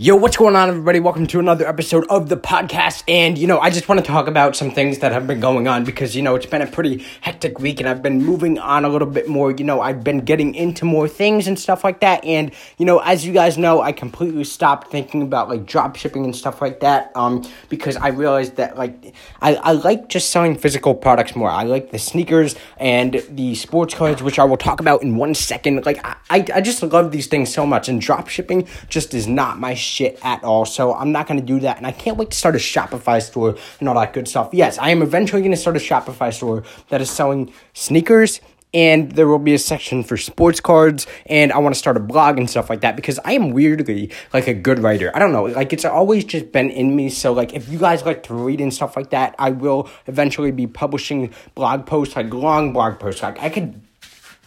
Yo, what's going on, everybody? Welcome to another episode of the podcast. And, you know, I just want to talk about some things that have been going on because, you know, it's been a pretty hectic week and I've been moving on a little bit more. You know, I've been getting into more things and stuff like that. And, you know, as you guys know, I completely stopped thinking about like drop shipping and stuff like that um, because I realized that, like, I, I like just selling physical products more. I like the sneakers and the sports cards, which I will talk about in one second. Like, I, I just love these things so much. And drop shipping just is not my shit at all. So I'm not going to do that. And I can't wait to start a Shopify store and all that good stuff. Yes, I am eventually going to start a Shopify store that is selling sneakers and there will be a section for sports cards and i want to start a blog and stuff like that because i am weirdly like a good writer i don't know like it's always just been in me so like if you guys like to read and stuff like that i will eventually be publishing blog posts like long blog posts like i could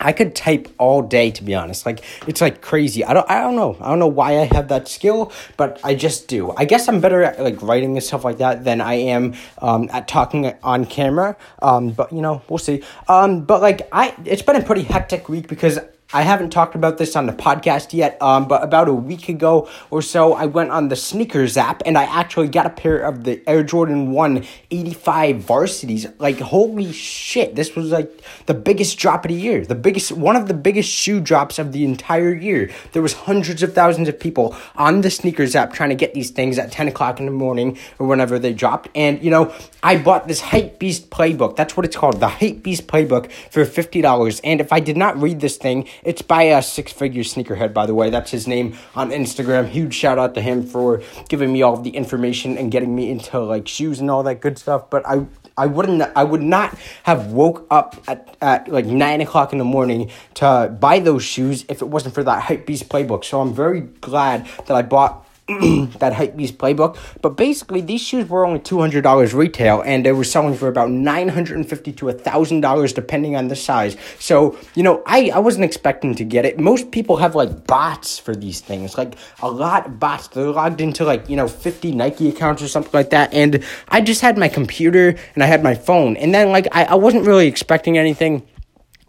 I could type all day to be honest. Like it's like crazy. I don't I don't know. I don't know why I have that skill, but I just do. I guess I'm better at like writing and stuff like that than I am um, at talking on camera. Um, but you know, we'll see. Um, but like I it's been a pretty hectic week because I haven't talked about this on the podcast yet, um, but about a week ago or so, I went on the SNKRS app and I actually got a pair of the Air Jordan 1 85 varsities. Like, holy shit, this was like the biggest drop of the year. The biggest, one of the biggest shoe drops of the entire year. There was hundreds of thousands of people on the SNKRS app trying to get these things at 10 o'clock in the morning or whenever they dropped. And, you know, I bought this Hype Beast playbook. That's what it's called, the Hype Beast playbook for $50. And if I did not read this thing, it's by a six figure sneakerhead, by the way. That's his name on Instagram. Huge shout out to him for giving me all of the information and getting me into like shoes and all that good stuff. But I I wouldn't I would not have woke up at, at like nine o'clock in the morning to buy those shoes if it wasn't for that hype beast playbook. So I'm very glad that I bought that Hypebeast playbook. But basically, these shoes were only two hundred dollars retail, and they were selling for about $950 to thousand dollars, depending on the size. So you know, I I wasn't expecting to get it. Most people have like bots for these things, like a lot of bots. They're logged into like you know fifty Nike accounts or something like that, and I just had my computer and I had my phone, and then like I, I wasn't really expecting anything.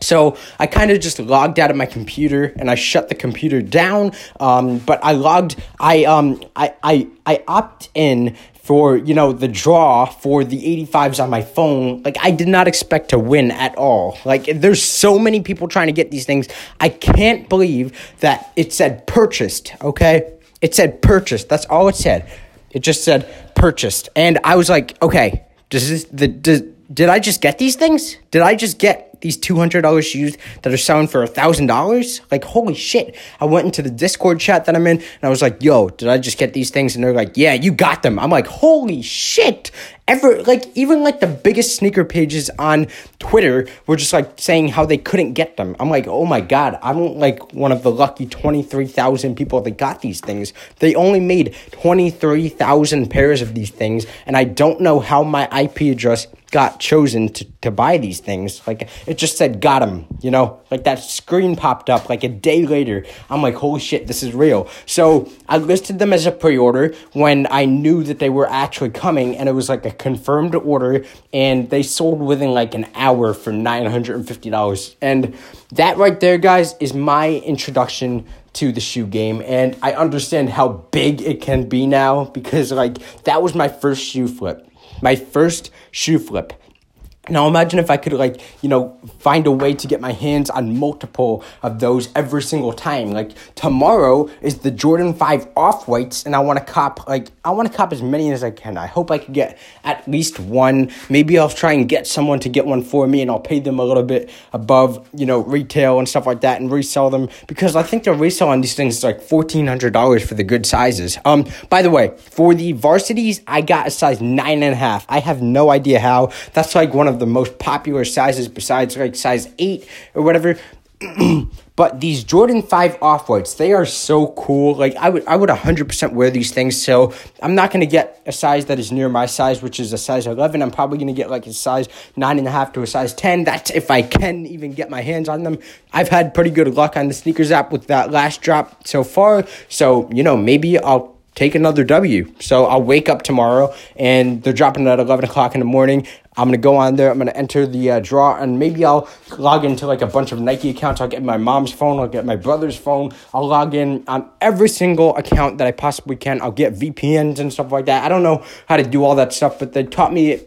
So I kind of just logged out of my computer and I shut the computer down. Um, but I logged, I um, I I I opt in for you know the draw for the 85s on my phone. Like I did not expect to win at all. Like there's so many people trying to get these things. I can't believe that it said purchased. Okay, it said purchased. That's all it said. It just said purchased, and I was like, okay, does this the does did I just get these things? Did I just get these $200 shoes that are selling for $1,000? Like, holy shit. I went into the Discord chat that I'm in and I was like, yo, did I just get these things? And they're like, yeah, you got them. I'm like, holy shit. Ever, like, even like the biggest sneaker pages on Twitter were just like saying how they couldn't get them. I'm like, oh my God, I'm like one of the lucky 23,000 people that got these things. They only made 23,000 pairs of these things. And I don't know how my IP address got chosen to, to buy these things. Like it just said got him, you know, like that screen popped up like a day later. I'm like, holy shit, this is real. So I listed them as a pre order when I knew that they were actually coming and it was like a confirmed order and they sold within like an hour for $950. And that right there, guys, is my introduction to the shoe game and I understand how big it can be now because like that was my first shoe flip my first shoe flip. Now imagine if I could like, you know, find a way to get my hands on multiple of those every single time. Like tomorrow is the Jordan 5 off-whites and I want to cop like I want to cop as many as I can. I hope I could get at least one. Maybe I'll try and get someone to get one for me and I'll pay them a little bit above, you know, retail and stuff like that and resell them because I think the resale on these things is like $1400 for the good sizes. Um by the way, for the varsities, I got a size nine and a half. I have no idea how. That's like one of of the most popular sizes besides like size 8 or whatever. but these Jordan 5 off-whites, they are so cool. Like I would I would 100% wear these things. So, I'm not going to get a size that is near my size, which is a size 11. I'm probably going to get like a size 9.5 to a size 10. That's if I can even get my hands on them. I've had pretty good luck on the SNKRS app with that last drop so far. So, you know, maybe I'll take another W. So I'll wake up tomorrow and they're dropping it at 11 o'clock in the morning. I'm going to go on there. I'm going to enter the uh, draw and maybe I'll log into like a bunch of Nike accounts. I'll get my mom's phone. I'll get my brother's phone. I'll log in on every single account that I possibly can. I'll get VPNs and stuff like that. I don't know how to do all that stuff, but they taught me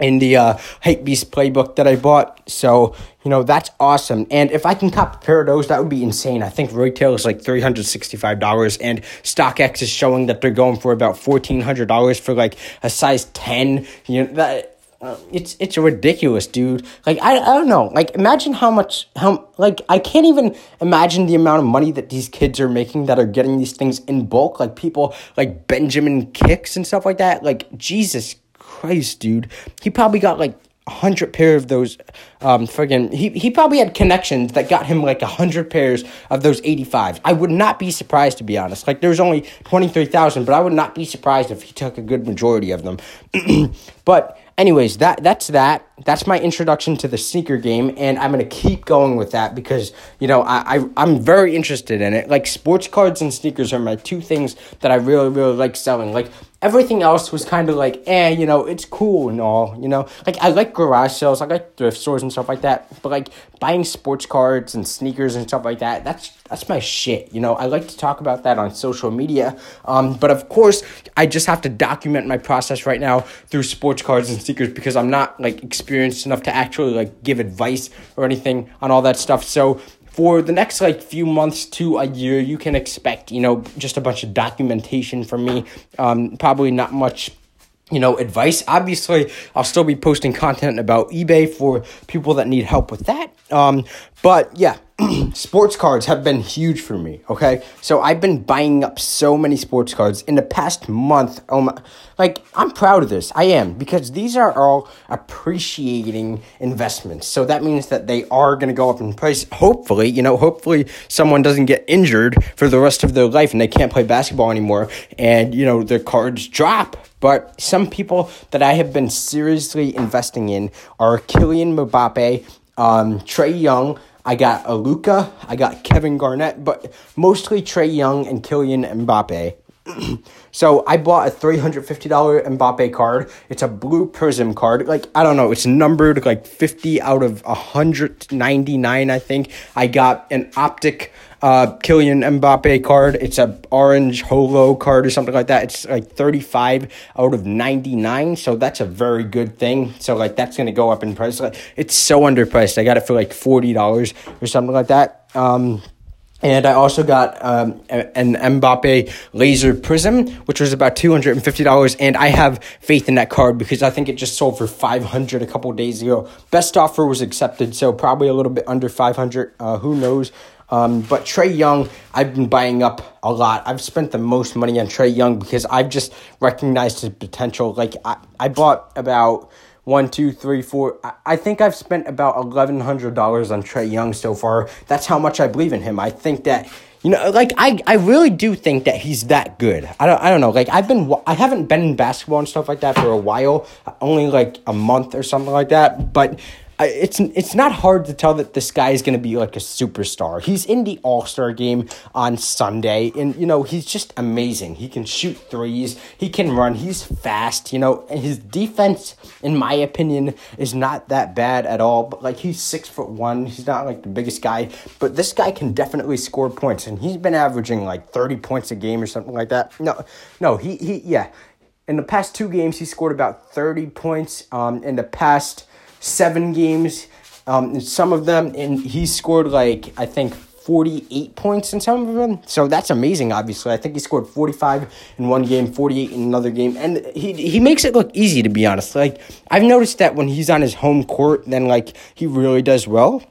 in the uh, Hype Beast playbook that I bought. So, you know, that's awesome. And if I can cop a pair of those, that would be insane. I think retail is like $365, and StockX is showing that they're going for about $1,400 for like a size 10. You know, that. Uh, it's it's ridiculous, dude. Like I, I don't know. Like imagine how much how like I can't even imagine the amount of money that these kids are making that are getting these things in bulk. Like people like Benjamin Kickz and stuff like that. Like Jesus Christ, dude. He probably got like a hundred pair of those um friggin' he, he probably had connections that got him like a hundred pairs of those 85s i would not be surprised to be honest. Like there's only 23000 but i would not be surprised if he took a good majority of them. But anyways that that's that. That's my introduction to the sneaker game and i'm gonna keep going with that because you know I, I i'm very interested in it. Like sports cards and sneakers are my two things that i really really like selling. Like everything else was kind of like eh you know it's cool and all you know? Like i like garage sales. I like thrift stores and stuff like that. But like buying sports cards and sneakers and stuff like that that's that's my shit you know? I like to talk about that on social media. Um but of course i just have to document my process right now through sports cards and sneakers because i'm not like experienced enough to actually like give advice or anything on all that stuff. So for the next like few months to a year you can expect you know just a bunch of documentation from me. Um, probably not much you know advice. Obviously i'll still be posting content about ebay for people that need help with that. Um, but yeah sports cards have been huge for me okay? So i've been buying up so many sports cards in the past month. Oh my like i'm proud of this. I am because these are all appreciating investments. So that means that they are going to go up in price hopefully you know hopefully someone doesn't get injured for the rest of their life and they can't play basketball anymore and you know their cards drop. But some people that I have been seriously investing in are Kylian Mbappe, um, Trae Young, I got a Luka, I got Kevin Garnett, but mostly Trae Young and Kylian Mbappe. so I bought a $350 Mbappe card. It's a blue prism card. Like, I don't know, it's numbered like 50 out of 199, I think. I got an optic uh, Kylian Mbappe card. It's a orange holo card or something like that. It's like 35 out of 99, so that's a very good thing. So like that's gonna go up in price. Like, it's so underpriced. I got it for like $40 or something like that. Um, and I also got um, an Mbappe laser prism, which was about two hundred and I have faith in that card because I think it just sold for five hundred a couple days ago. Best offer was accepted, so probably a little bit under five hundred. Uh, who knows? Um, but Trae Young, I've been buying up a lot. I've spent the most money on Trae Young because I've just recognized his potential. Like I, I bought about one, two, three, four. I, think I've spent about eleven hundred dollars on Trae Young so far. That's how much I believe in him. I think that you know, like I, I really do think that he's that good. I don't, I don't know. Like I've been, I haven't been in basketball and stuff like that for a while, only like a month or something like that. But it's it's not hard to tell that this guy is going to be like a superstar. He's in the All Star game on Sunday, and you know he's just amazing. He can shoot threes, he can run, he's fast. You know, and his defense, in my opinion, is not that bad at all. But like he's six foot one, he's not like the biggest guy, but this guy can definitely score points, and he's been averaging like thirty points a game or something like that. No, no, he he yeah. In the past two games, he scored about thirty points. Um, in the past seven games. Um, some of them, and he scored like I think 48 points in some of them. So that's amazing, obviously. I think he scored 45 in one game, 48 in another game. And he he makes it look easy to be honest. Like I've noticed that when he's on his home court, then like he really does well.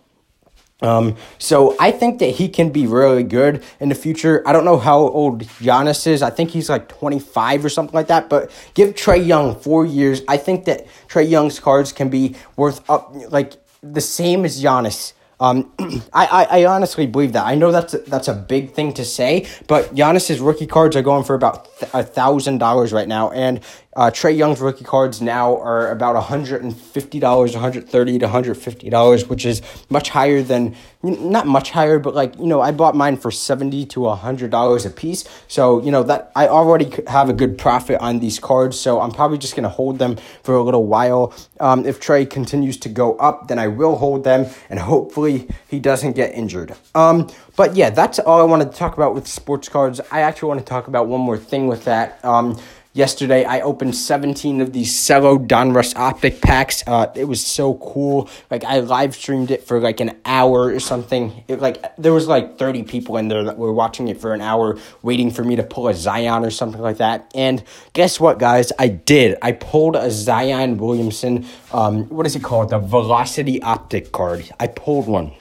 Um, so I think that he can be really good in the future. I don't know how old Giannis is. I think he's like 25 or something like that. But give Trae Young four years. I think that Trae Young's cards can be worth up like the same as Giannis Um, I, I, I honestly believe that. I know that's a, that's a big thing to say, but Giannis's rookie cards are going for about a thousand dollars right now, and uh, Trae Young's rookie cards now are about $150, 130 to $150, which is much higher than, not much higher, but like, you know, I bought mine for 70 to $100 a piece. So, you know, that I already have a good profit on these cards. So I'm probably just going to hold them for a little while. Um, if Trae continues to go up, then I will hold them and hopefully he doesn't get injured. Um, but yeah, that's all I wanted to talk about with sports cards. I actually want to talk about one more thing with that. Um, Yesterday, I opened 17 of these Cello Donruss Optic packs. Uh, it was so cool. Like, I live streamed it for like an hour or something. It, like, there was like 30 people in there that were watching it for an hour, waiting for me to pull a Zion or something like that. And guess what, guys? I did. I pulled a Zion Williamson, um, what is it called? The Velocity Optic card. I pulled one.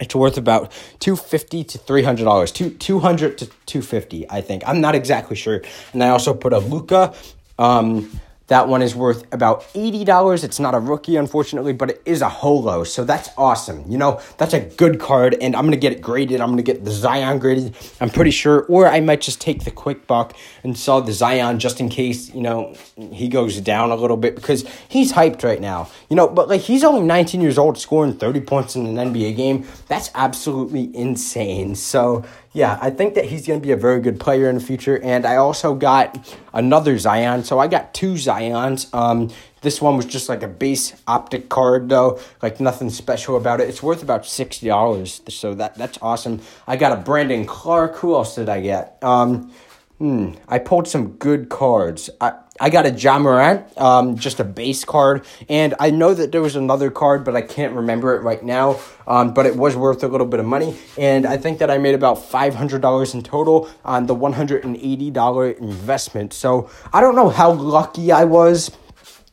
It's worth about two fifty to three hundred dollars, two two hundred to two fifty, I think. I'm not exactly sure. And I also put a Luka um, that one is worth about $80. It's not a rookie, unfortunately, but it is a holo. So that's awesome. You know, that's a good card, and I'm going to get it graded. I'm going to get the Zion graded, I'm pretty sure. Or I might just take the quick buck and sell the Zion just in case, you know, he goes down a little bit because he's hyped right now. You know, but like he's only 19 years old, scoring 30 points in an NBA game. That's absolutely insane. So, yeah, I think that he's going to be a very good player in the future. And I also got another Zion. So I got two Zions. Um, this one was just like a base optic card, though, like nothing special about it. It's worth about sixty dollars, so that that's awesome. I got a Brandon Clarke. Who else did I get? Um, hmm, I pulled some good cards. I I got a Ja Morant, um, just a base card, and I know that there was another card, but I can't remember it right now. Um, but it was worth a little bit of money, and I think that I made about five hundred dollars in total on the one hundred and eighty dollar investment. So I don't know how lucky I was.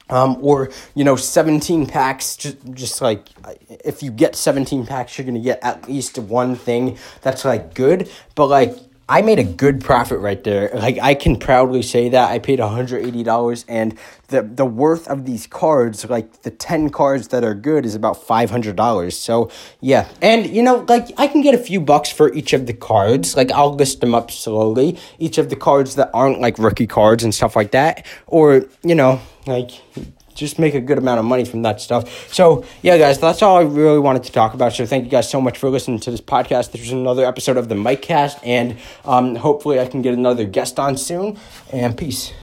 Um, or you know, seventeen packs. Just, just like if you get seventeen packs, you're gonna get at least one thing that's like good. But like I made a good profit right there. Like I can proudly say that I paid $180 and the the worth of these cards, like the 10 cards that are good is about $500. So, yeah. And you know, like I can get a few bucks for each of the cards. Like I'll list them up slowly. Each of the cards that aren't like rookie cards and stuff like that or, you know, like just make a good amount of money from that stuff. So, yeah, guys, that's all I really wanted to talk about. So, thank you guys so much for listening to this podcast. This was another episode of the Mike Cast, and um, hopefully, I can get another guest on soon. And peace.